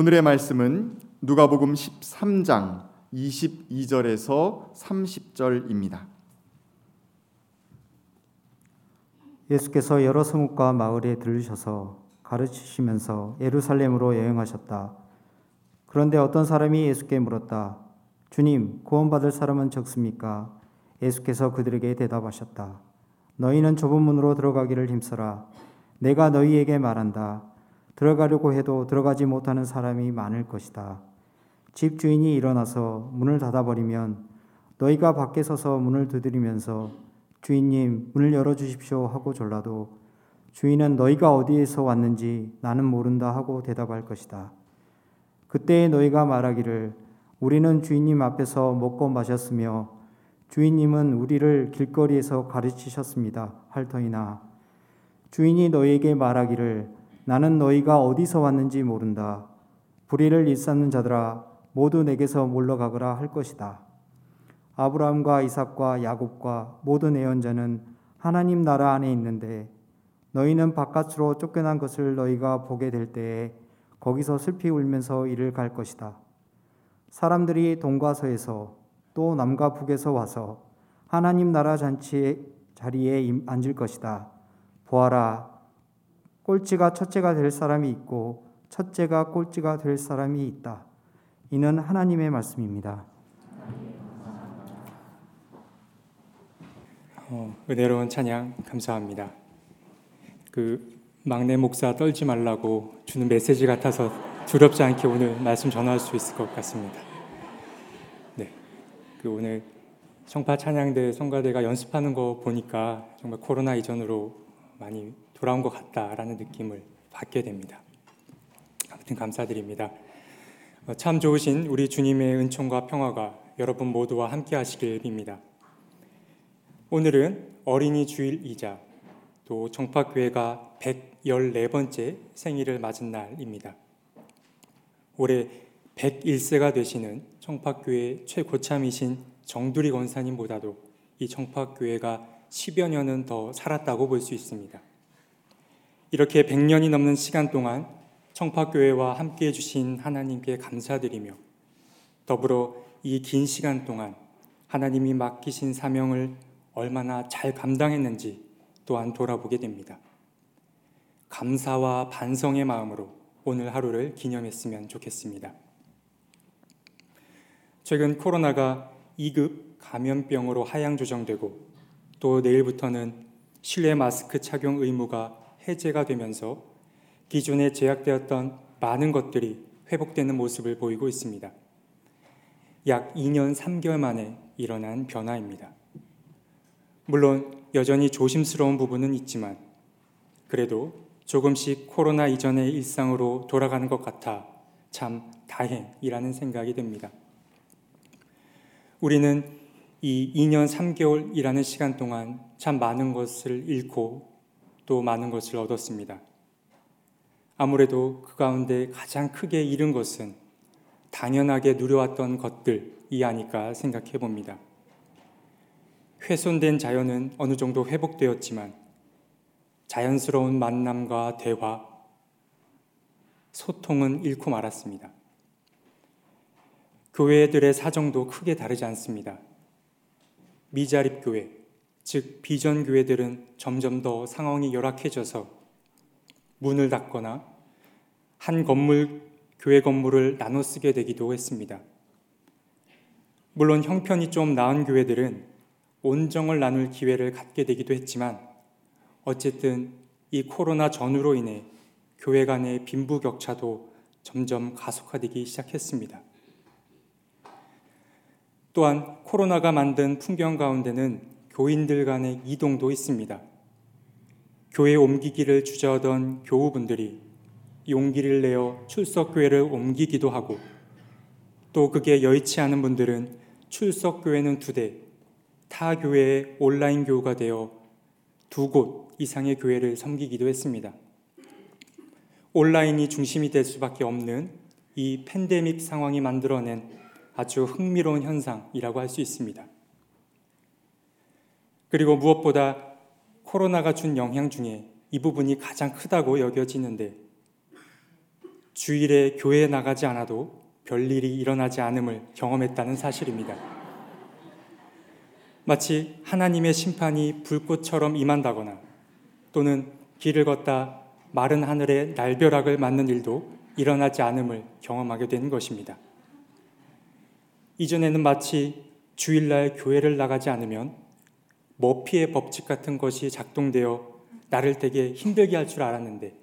오늘의 말씀은 누가복음 13장 22절에서 30절입니다. 예수께서 여러 성읍과 마을에 들르셔서 가르치시면서 예루살렘으로 여행하셨다. 그런데 어떤 사람이 예수께 물었다. 주님, 구원받을 사람은 적습니까? 예수께서 그들에게 대답하셨다. 너희는 좁은 문으로 들어가기를 힘써라. 내가 너희에게 말한다. 들어가려고 해도 들어가지 못하는 사람이 많을 것이다. 집 주인이 일어나서 문을 닫아버리면 너희가 밖에 서서 문을 두드리면서 주인님 문을 열어 주십시오 하고 졸라도 주인은 너희가 어디에서 왔는지 나는 모른다 하고 대답할 것이다. 그때 너희가 말하기를 우리는 주인님 앞에서 먹고 마셨으며 주인님은 우리를 길거리에서 가르치셨습니다. 할 터이나 주인이 너희에게 말하기를 나는 너희가 어디서 왔는지 모른다. 불의를 일삼는 자들아 모두 내게서 물러가거라 할 것이다. 아브라함과 이삭과 야곱과 모든 예언자는 하나님 나라 안에 있는데 너희는 바깥으로 쫓겨난 것을 너희가 보게 될 때에 거기서 슬피 울면서 이를 갈 것이다. 사람들이 동과 서에서 또 남과 북에서 와서 하나님 나라 잔치 자리에 앉을 것이다. 보아라, 꼴찌가 첫째가 될 사람이 있고 첫째가 꼴찌가 될 사람이 있다. 이는 하나님의 말씀입니다. 어, 은혜로운 찬양 감사합니다. 그 막내 목사 떨지 말라고 주는 메시지 같아서 두렵지 않게 오늘 말씀 전할 수 있을 것 같습니다. 네, 그 오늘 성파 찬양대 성가대가 연습하는 거 보니까 정말 코로나 이전으로 많이 돌아온 것 같다라는 느낌을 받게 됩니다. 아무튼 감사드립니다. 어, 참 좋으신 우리 주님의 은총과 평화가 여러분 모두와 함께 하시길 빕니다. 오늘은 어린이 주일이자 또 정파교회가 114번째 생일을 맞은 날입니다. 올해 101세가 되시는 청파교회 최고참이신 정두리 권사님보다도 이 청파교회가 10여 년은 더 살았다고 볼 수 있습니다. 이렇게 100년이 넘는 시간 동안 청파교회와 함께 해 주신 하나님께 감사드리며 더불어 이 긴 시간 동안 하나님이 맡기신 사명을 얼마나 잘 감당했는지 또한 돌아보게 됩니다. 감사와 반성의 마음으로 오늘 하루를 기념했으면 좋겠습니다. 최근 코로나가 2급 감염병으로 하향 조정되고 또 내일부터는 실내 마스크 착용 의무가 해제가 되면서 기존에 제약되었던 많은 것들이 회복되는 모습을 보이고 있습니다. 약 2년 3개월 만에 일어난 변화입니다. 물론 여전히 조심스러운 부분은 있지만 그래도 조금씩 코로나 이전의 일상으로 돌아가는 것 같아 참 다행이라는 생각이 듭니다. 우리는 이 2년 3개월이라는 시간 동안 참 많은 것을 잃고 또 많은 것을 얻었습니다. 아무래도 그 가운데 가장 크게 잃은 것은 당연하게 누려왔던 것들이 아닐까 생각해 봅니다. 훼손된 자연은 어느 정도 회복되었지만 자연스러운 만남과 대화, 소통은 잃고 말았습니다. 교회들의 사정도 크게 다르지 않습니다. 미자립 교회, 즉 비전 교회들은 점점 더 상황이 열악해져서 문을 닫거나 한 건물 교회 건물을 나눠 쓰게 되기도 했습니다. 물론 형편이 좀 나은 교회들은 온정을 나눌 기회를 갖게 되기도 했지만 어쨌든 이 코로나 전후로 인해 교회 간의 빈부격차도 점점 가속화되기 시작했습니다. 또한 코로나가 만든 풍경 가운데는 교인들 간의 이동도 있습니다. 교회 옮기기를 주저하던 교우분들이 용기를 내어 출석교회를 옮기기도 하고 또 그게 여의치 않은 분들은 출석교회는 두 대, 타 교회의 온라인 교우가 되어 두 곳 이상의 교회를 섬기기도 했습니다. 온라인이 중심이 될 수밖에 없는 이 팬데믹 상황이 만들어낸 아주 흥미로운 현상이라고 할 수 있습니다. 그리고 무엇보다 코로나가 준 영향 중에 이 부분이 가장 크다고 여겨지는데 주일에 교회에 나가지 않아도 별일이 일어나지 않음을 경험했다는 사실입니다. 마치 하나님의 심판이 불꽃처럼 임한다거나 또는 길을 걷다 마른 하늘에 날벼락을 맞는 일도 일어나지 않음을 경험하게 되는 것입니다. 이전에는 마치 주일날 교회를 나가지 않으면 머피의 법칙 같은 것이 작동되어 나를 되게 힘들게 할 줄 알았는데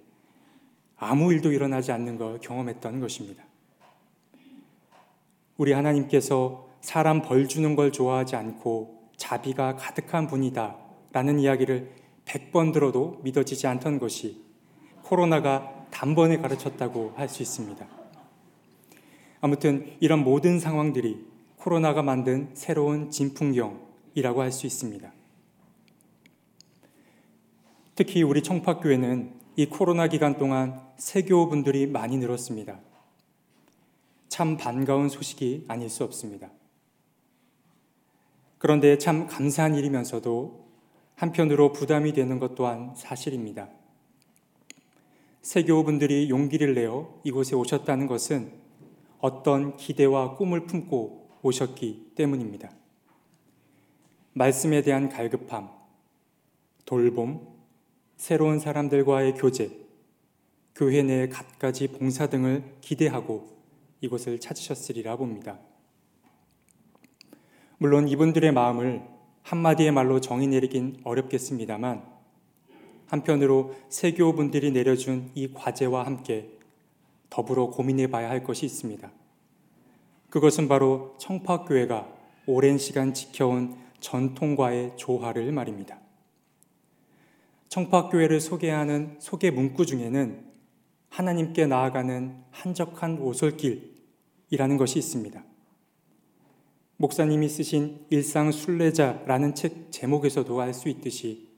아무 일도 일어나지 않는 걸 경험했던 것입니다. 우리 하나님께서 사람 벌 주는 걸 좋아하지 않고 자비가 가득한 분이다 라는 이야기를 100번 들어도 믿어지지 않던 것이 코로나가 단번에 가르쳤다고 할 수 있습니다. 아무튼 이런 모든 상황들이 코로나가 만든 새로운 진풍경이라고 할 수 있습니다. 특히 우리 청파교회는 이 코로나 기간 동안 세교분들이 많이 늘었습니다. 참 반가운 소식이 아닐 수 없습니다. 그런데 참 감사한 일이면서도 한편으로 부담이 되는 것 또한 사실입니다. 세교분들이 용기를 내어 이곳에 오셨다는 것은 어떤 기대와 꿈을 품고 오셨기 때문입니다. 말씀에 대한 갈급함, 돌봄, 새로운 사람들과의 교제, 교회 내 갖가지 봉사 등을 기대하고 이곳을 찾으셨으리라 봅니다. 물론 이분들의 마음을 한마디의 말로 정의 내리긴 어렵겠습니다만 한편으로 세교분들이 내려준 이 과제와 함께 더불어 고민해 봐야 할 것이 있습니다. 그것은 바로 청파교회가 오랜 시간 지켜온 전통과의 조화를 말입니다. 청파교회를 소개하는 소개 문구 중에는 하나님께 나아가는 한적한 오솔길이라는 것이 있습니다. 목사님이 쓰신 일상 순례자라는 책 제목에서도 알 수 있듯이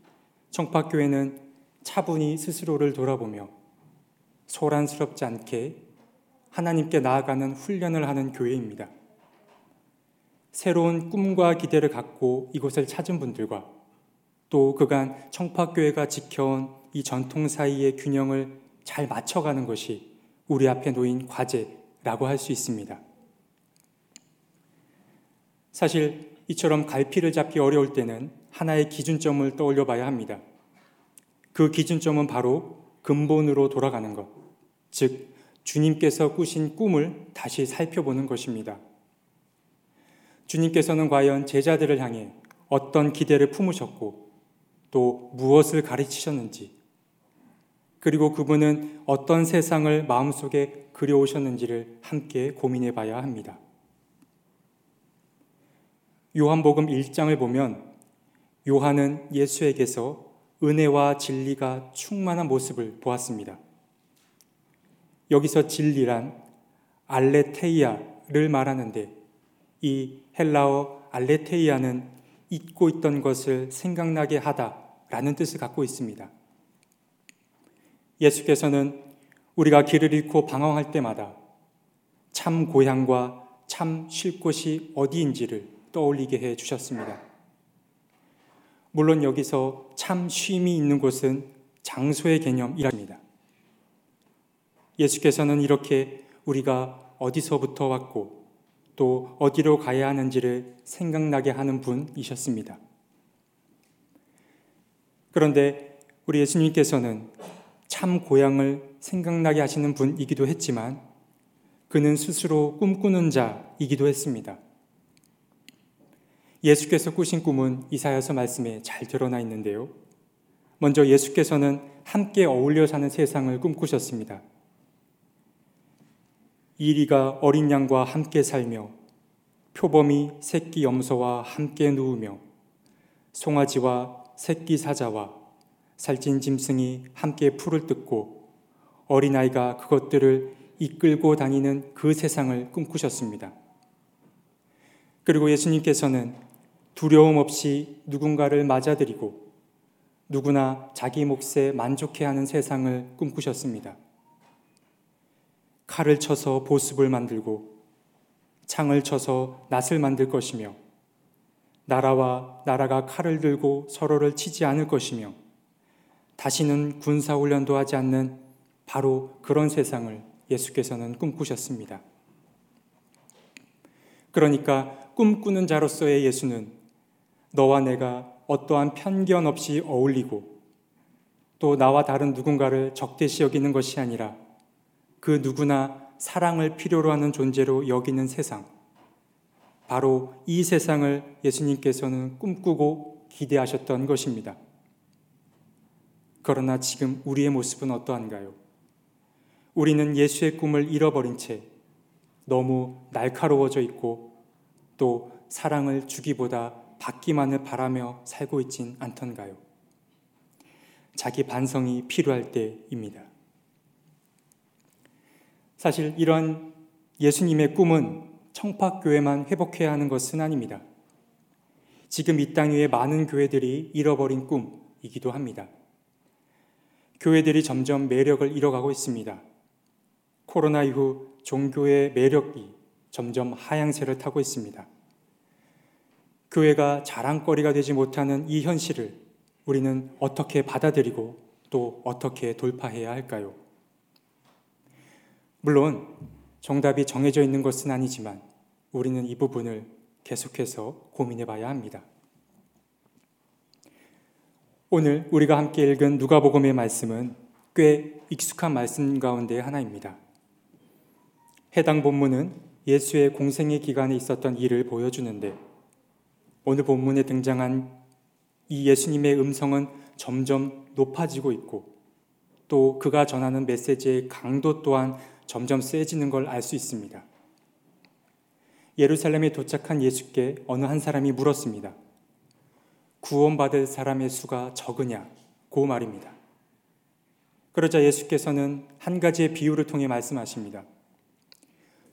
청파교회는 차분히 스스로를 돌아보며 소란스럽지 않게 하나님께 나아가는 훈련을 하는 교회입니다. 새로운 꿈과 기대를 갖고 이곳을 찾은 분들과 또 그간 청파교회가 지켜온 이 전통 사이의 균형을 잘 맞춰가는 것이 우리 앞에 놓인 과제라고 할 수 있습니다. 사실 이처럼 갈피를 잡기 어려울 때는 하나의 기준점을 떠올려 봐야 합니다. 그 기준점은 바로 근본으로 돌아가는 것, 즉, 주님께서 꾸신 꿈을 다시 살펴보는 것입니다. 주님께서는 과연 제자들을 향해 어떤 기대를 품으셨고, 또 무엇을 가르치셨는지, 그리고 그분은 어떤 세상을 마음속에 그려오셨는지를 함께 고민해 봐야 합니다. 요한복음 1장을 보면 요한은 예수에게서 은혜와 진리가 충만한 모습을 보았습니다. 여기서 진리란 알레테이아를 말하는데 이 헬라어 알레테이아는 잊고 있던 것을 생각나게 하다 라는 뜻을 갖고 있습니다. 예수께서는 우리가 길을 잃고 방황할 때마다 참 고향과 참 쉴 곳이 어디인지를 떠올리게 해 주셨습니다. 물론 여기서 참 쉼이 있는 곳은 장소의 개념이랍니다. 예수께서는 이렇게 우리가 어디서부터 왔고 또 어디로 가야 하는지를 생각나게 하는 분이셨습니다. 그런데 우리 예수님께서는 참 고향을 생각나게 하시는 분이기도 했지만 그는 스스로 꿈꾸는 자이기도 했습니다. 예수께서 꾸신 꿈은 이사야서 말씀에 잘 드러나 있는데요. 먼저 예수께서는 함께 어울려 사는 세상을 꿈꾸셨습니다. 이리가 어린 양과 함께 살며 표범이 새끼 염소와 함께 누우며 송아지와 새끼 사자와 살찐 짐승이 함께 풀을 뜯고 어린아이가 그것들을 이끌고 다니는 그 세상을 꿈꾸셨습니다. 그리고 예수님께서는 두려움 없이 누군가를 맞아들이고 누구나 자기 몫에 만족해 하는 세상을 꿈꾸셨습니다. 칼을 쳐서 보습을 만들고 창을 쳐서 낫을 만들 것이며 나라와 나라가 칼을 들고 서로를 치지 않을 것이며 다시는 군사훈련도 하지 않는 바로 그런 세상을 예수께서는 꿈꾸셨습니다. 그러니까 꿈꾸는 자로서의 예수는 너와 내가 어떠한 편견 없이 어울리고 또 나와 다른 누군가를 적대시 여기는 것이 아니라 그 누구나 사랑을 필요로 하는 존재로 여기는 세상. 바로 이 세상을 예수님께서는 꿈꾸고 기대하셨던 것입니다. 그러나 지금 우리의 모습은 어떠한가요? 우리는 예수의 꿈을 잃어버린 채 너무 날카로워져 있고 또 사랑을 주기보다 받기만을 바라며 살고 있진 않던가요? 자기 반성이 필요할 때입니다. 사실 이런 예수님의 꿈은 청파교회만 회복해야 하는 것은 아닙니다. 지금 이 땅 위에 많은 교회들이 잃어버린 꿈이기도 합니다. 교회들이 점점 매력을 잃어가고 있습니다. 코로나 이후 종교의 매력이 점점 하향세를 타고 있습니다. 교회가 자랑거리가 되지 못하는 이 현실을 우리는 어떻게 받아들이고 또 어떻게 돌파해야 할까요? 물론 정답이 정해져 있는 것은 아니지만 우리는 이 부분을 계속해서 고민해 봐야 합니다. 오늘 우리가 함께 읽은 누가복음의 말씀은 꽤 익숙한 말씀 가운데 하나입니다. 해당 본문은 예수의 공생의 기간에 있었던 일을 보여주는데 오늘 본문에 등장한 이 예수님의 음성은 점점 높아지고 있고 또 그가 전하는 메시지의 강도 또한 점점 세지는 걸 알 수 있습니다. 예루살렘에 도착한 예수께 어느 한 사람이 물었습니다. 구원받을 사람의 수가 적으냐? 고 말입니다. 그러자 예수께서는 한 가지의 비유를 통해 말씀하십니다.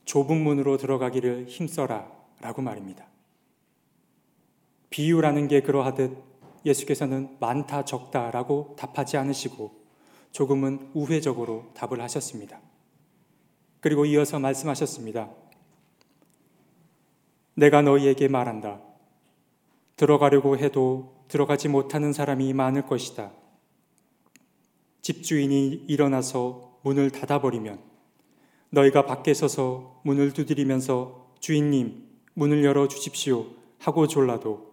좁은 문으로 들어가기를 힘써라 라고 말입니다. 비유라는 게 그러하듯 예수께서는 많다 적다 라고 답하지 않으시고 조금은 우회적으로 답을 하셨습니다. 그리고 이어서 말씀하셨습니다. 내가 너희에게 말한다. 들어가려고 해도 들어가지 못하는 사람이 많을 것이다. 집주인이 일어나서 문을 닫아버리면 너희가 밖에 서서 문을 두드리면서 주인님, 문을 열어 주십시오 하고 졸라도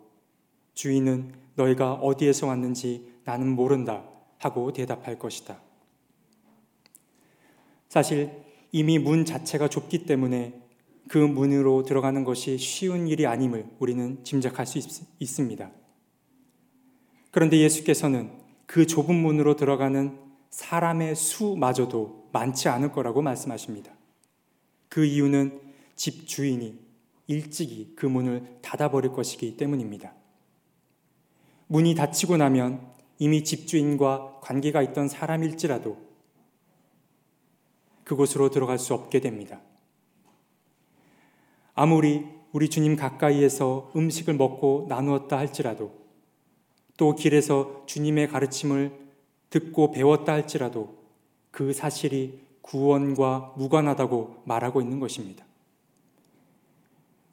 주인은 너희가 어디에서 왔는지 나는 모른다 하고 대답할 것이다. 사실 이미 문 자체가 좁기 때문에 그 문으로 들어가는 것이 쉬운 일이 아님을 우리는 짐작할 수 있, 습니다 그런데 예수께서는 그 좁은 문으로 들어가는 사람의 수마저도 많지 않을 거라고 말씀하십니다. 그 이유는 집 주인이 일찍이 그 문을 닫아버릴 것이기 때문입니다. 문이 닫히고 나면 이미 집주인과 관계가 있던 사람일지라도 그곳으로 들어갈 수 없게 됩니다. 아무리 우리 주님 가까이에서 음식을 먹고 나누었다 할지라도 또 길에서 주님의 가르침을 듣고 배웠다 할지라도 그 사실이 구원과 무관하다고 말하고 있는 것입니다.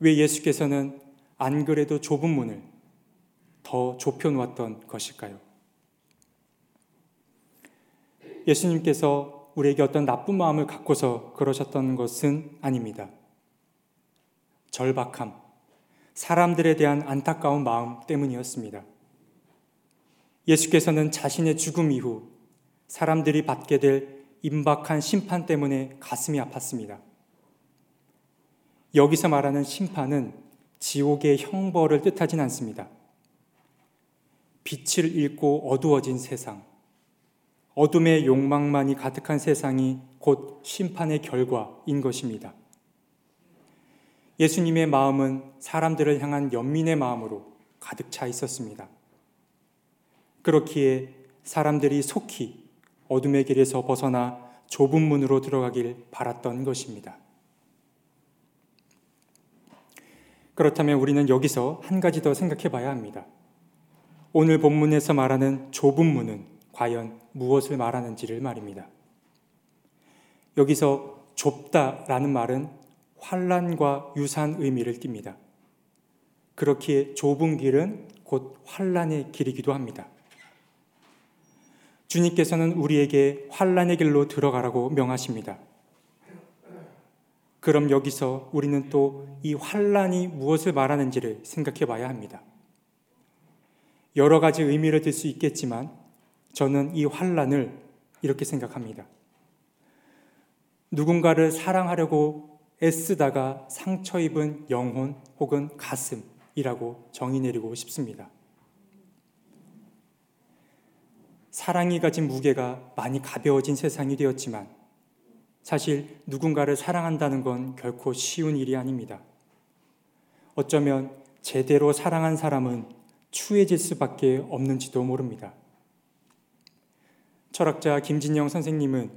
왜 예수께서는 안 그래도 좁은 문을 더 좁혀 놓았던 것일까요? 예수님께서 우리에게 어떤 나쁜 마음을 갖고서 그러셨던 것은 아닙니다. 절박함, 사람들에 대한 안타까운 마음 때문이었습니다. 예수께서는 자신의 죽음 이후 사람들이 받게 될 임박한 심판 때문에 가슴이 아팠습니다. 여기서 말하는 심판은 지옥의 형벌을 뜻하진 않습니다. 빛을 잃고 어두워진 세상, 어둠의 욕망만이 가득한 세상이 곧 심판의 결과인 것입니다. 예수님의 마음은 사람들을 향한 연민의 마음으로 가득 차 있었습니다. 그렇기에 사람들이 속히 어둠의 길에서 벗어나 좁은 문으로 들어가길 바랐던 것입니다. 그렇다면 우리는 여기서 한 가지 더 생각해 봐야 합니다. 오늘 본문에서 말하는 좁은 문은 과연 무엇을 말하는지를 말입니다. 여기서 좁다라는 말은 환란과 유사한 의미를 띱니다. 그렇기에 좁은 길은 곧 환란의 길이기도 합니다. 주님께서는 우리에게 환란의 길로 들어가라고 명하십니다. 그럼 여기서 우리는 또 이 환란이 무엇을 말하는지를 생각해 봐야 합니다. 여러 가지 의미를 들 수 있겠지만 저는 이 환란을 이렇게 생각합니다. 누군가를 사랑하려고 애쓰다가 상처 입은 영혼 혹은 가슴이라고 정의 내리고 싶습니다. 사랑이 가진 무게가 많이 가벼워진 세상이 되었지만 사실 누군가를 사랑한다는 건 결코 쉬운 일이 아닙니다. 어쩌면 제대로 사랑한 사람은 추해질 수밖에 없는지도 모릅니다. 철학자 김진영 선생님은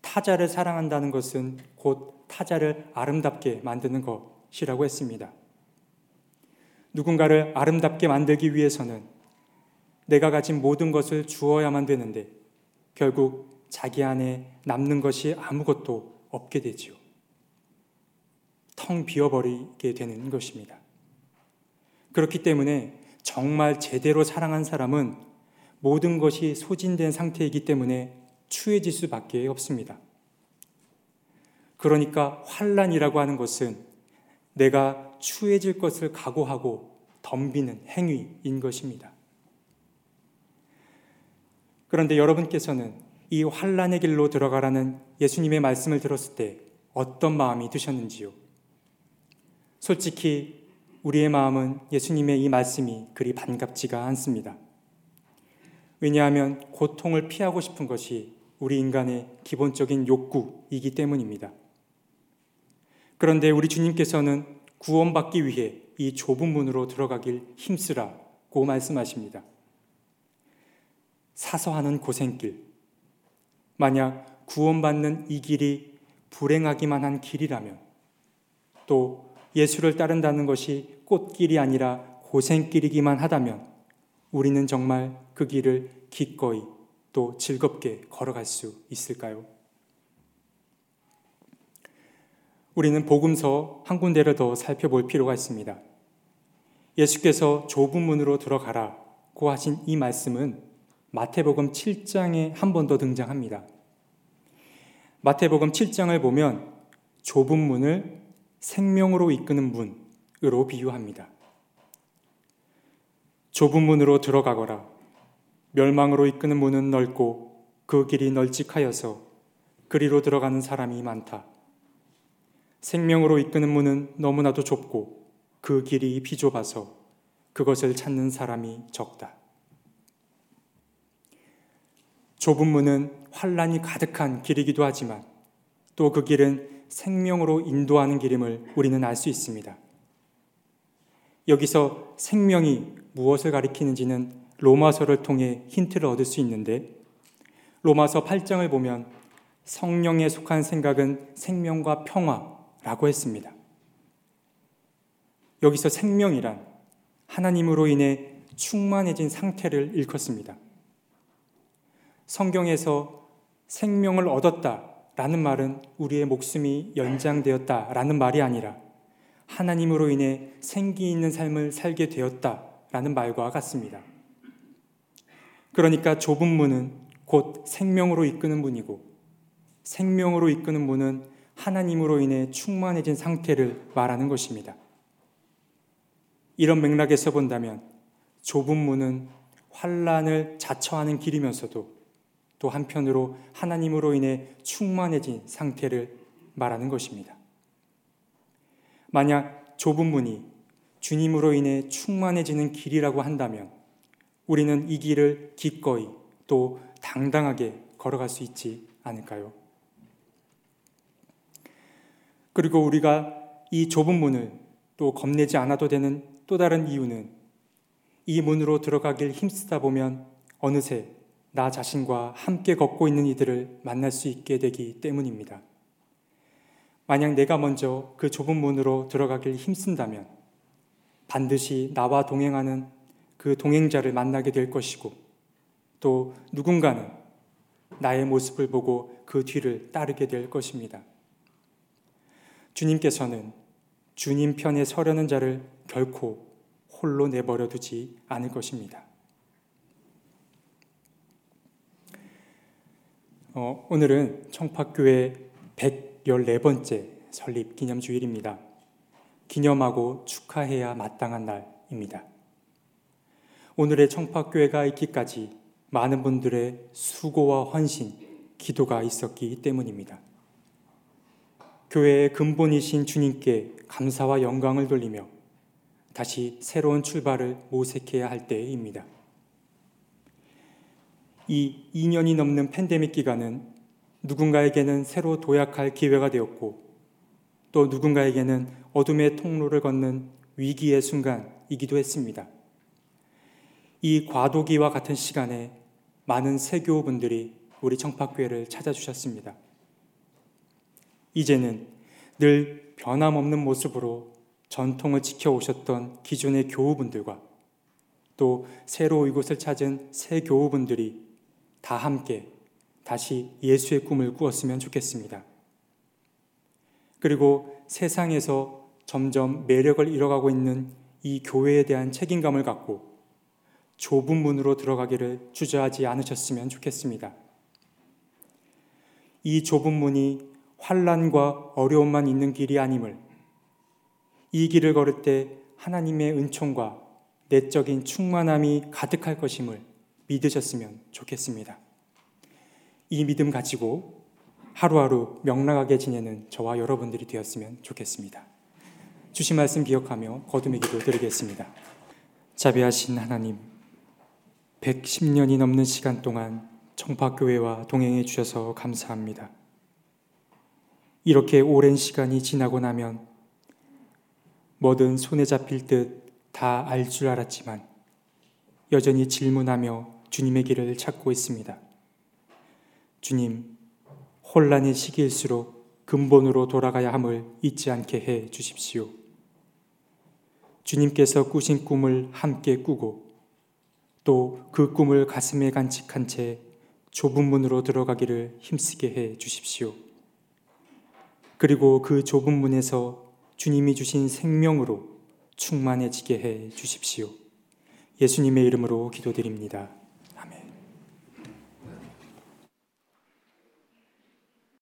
타자를 사랑한다는 것은 곧 타자를 아름답게 만드는 것이라고 했습니다. 누군가를 아름답게 만들기 위해서는 내가 가진 모든 것을 주어야만 되는데 결국 자기 안에 남는 것이 아무것도 없게 되지요. 텅 비어버리게 되는 것입니다. 그렇기 때문에 정말 제대로 사랑한 사람은 모든 것이 소진된 상태이기 때문에 추해질 수밖에 없습니다. 그러니까 환란이라고 하는 것은 내가 추해질 것을 각오하고 덤비는 행위인 것입니다. 그런데 여러분께서는 이 환란의 길로 들어가라는 예수님의 말씀을 들었을 때 어떤 마음이 드셨는지요? 솔직히 우리의 마음은 예수님의 이 말씀이 그리 반갑지가 않습니다. 왜냐하면 고통을 피하고 싶은 것이 우리 인간의 기본적인 욕구이기 때문입니다. 그런데 우리 주님께서는 구원받기 위해 이 좁은 문으로 들어가길 힘쓰라고 말씀하십니다. 사서하는 고생길. 만약 구원받는 이 길이 불행하기만 한 길이라면 또 예수를 따른다는 것이 꽃길이 아니라 고생길이기만 하다면 우리는 정말 그 길을 기꺼이 또 즐겁게 걸어갈 수 있을까요? 우리는 복음서 한 군데를 더 살펴볼 필요가 있습니다. 예수께서 좁은 문으로 들어가라고 하신 이 말씀은 마태복음 7장에 한 번 더 등장합니다. 마태복음 7장을 보면 좁은 문을 생명으로 이끄는 문으로 비유합니다. 좁은 문으로 들어가거라. 멸망으로 이끄는 문은 넓고 그 길이 널찍하여서 그리로 들어가는 사람이 많다. 생명으로 이끄는 문은 너무나도 좁고 그 길이 비좁아서 그것을 찾는 사람이 적다. 좁은 문은 환란이 가득한 길이기도 하지만 또 그 길은 생명으로 인도하는 길임을 우리는 알 수 있습니다. 여기서 생명이 무엇을 가리키는지는 로마서를 통해 힌트를 얻을 수 있는데 로마서 8장을 보면 성령에 속한 생각은 생명과 평화 라고 했습니다. 여기서 생명이란 하나님으로 인해 충만해진 상태를 일컫습니다. 성경에서 생명을 얻었다 라는 말은 우리의 목숨이 연장되었다 라는 말이 아니라 하나님으로 인해 생기 있는 삶을 살게 되었다 라는 말과 같습니다. 그러니까 좁은 문은 곧 생명으로 이끄는 문이고 생명으로 이끄는 문은 하나님으로 인해 충만해진 상태를 말하는 것입니다. 이런 맥락에서 본다면 좁은 문은 환란을 자처하는 길이면서도 또 한편으로 하나님으로 인해 충만해진 상태를 말하는 것입니다. 만약 좁은 문이 주님으로 인해 충만해지는 길이라고 한다면 우리는 이 길을 기꺼이 또 당당하게 걸어갈 수 있지 않을까요? 그리고 우리가 이 좁은 문을 또 겁내지 않아도 되는 또 다른 이유는 이 문으로 들어가길 힘쓰다 보면 어느새 나 자신과 함께 걷고 있는 이들을 만날 수 있게 되기 때문입니다. 만약 내가 먼저 그 좁은 문으로 들어가길 힘쓴다면 반드시 나와 동행하는 그 동행자를 만나게 될 것이고 또 누군가는 나의 모습을 보고 그 뒤를 따르게 될 것입니다. 주님께서는 주님 편에 서려는 자를 결코 홀로 내버려 두지 않을 것입니다. 어, 오늘은 청파교회 114번째 설립 기념 주일입니다. 기념하고 축하해야 마땅한 날입니다. 오늘의 청파교회가 있기까지 많은 분들의 수고와 헌신, 기도가 있었기 때문입니다. 교회의 근본이신 주님께 감사와 영광을 돌리며 다시 새로운 출발을 모색해야 할 때입니다. 이 2년이 넘는 팬데믹 기간은 누군가에게는 새로 도약할 기회가 되었고 또 누군가에게는 어둠의 통로를 걷는 위기의 순간이기도 했습니다. 이 과도기와 같은 시간에 많은 세교분들이 우리 청파교회를 찾아주셨습니다. 이제는 늘 변함없는 모습으로 전통을 지켜오셨던 기존의 교우분들과 또 새로 이곳을 찾은 새 교우분들이 다 함께 다시 예수의 꿈을 꾸었으면 좋겠습니다. 그리고 세상에서 점점 매력을 잃어가고 있는 이 교회에 대한 책임감을 갖고 좁은 문으로 들어가기를 주저하지 않으셨으면 좋겠습니다. 이 좁은 문이 환란과 어려움만 있는 길이 아님을 이 길을 걸을 때 하나님의 은총과 내적인 충만함이 가득할 것임을 믿으셨으면 좋겠습니다. 이 믿음 가지고 하루하루 명랑하게 지내는 저와 여러분들이 되었으면 좋겠습니다. 주신 말씀 기억하며 거듭의 기도 드리겠습니다. 자비하신 하나님, 110년이 넘는 시간 동안 청파교회와 동행해 주셔서 감사합니다. 이렇게 오랜 시간이 지나고 나면 뭐든 손에 잡힐 듯 다 알 줄 알았지만 여전히 질문하며 주님의 길을 찾고 있습니다. 주님, 혼란의 시기일수록 근본으로 돌아가야 함을 잊지 않게 해 주십시오. 주님께서 꾸신 꿈을 함께 꾸고 또 그 꿈을 가슴에 간직한 채 좁은 문으로 들어가기를 힘쓰게 해 주십시오. 그리고 그 좁은 문에서 주님이 주신 생명으로 충만해지게 해 주십시오. 예수님의 이름으로 기도드립니다.